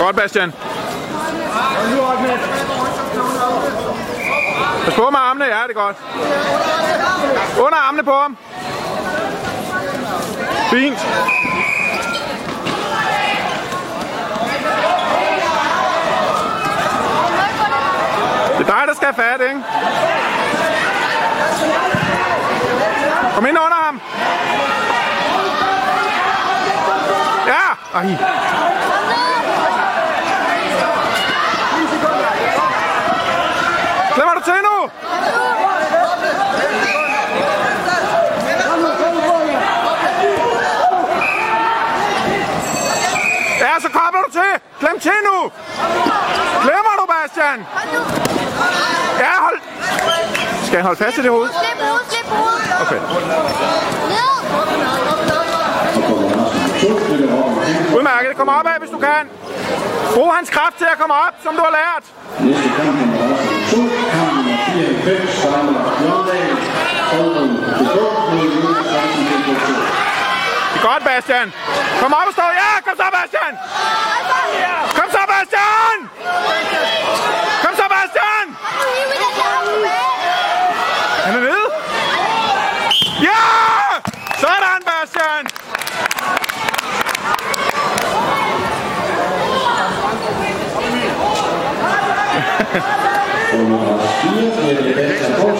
Godt, Bastian. Pas på med armene, ja, det er godt. Under armene på ham. Fint. Det er dig, der skal have fat, ikke? Kom ind under ham. Ja! Ej. Glemmer du til nu? Ja, så kommer du til. Glem til nu. Glemmer du, Bastian? Ja, hold. Skal jeg holde fast i det hoved? Slip hovedet, slip hovedet. Okay. Udmærket. Kom op af, hvis du kan. Brug hans kraft til at komme op, som du har lært. Næste kamp nummer 2, kamp nummer 94, starter Jørgen, Holden, mod DK2. Det er godt, Bastian. Kom op og stå. Ja, kom så, Bastian. Kom så, Bastian. Kom så, Bastian. Er nede. Ja! Sådan, Bastian. Nummer 4, Mette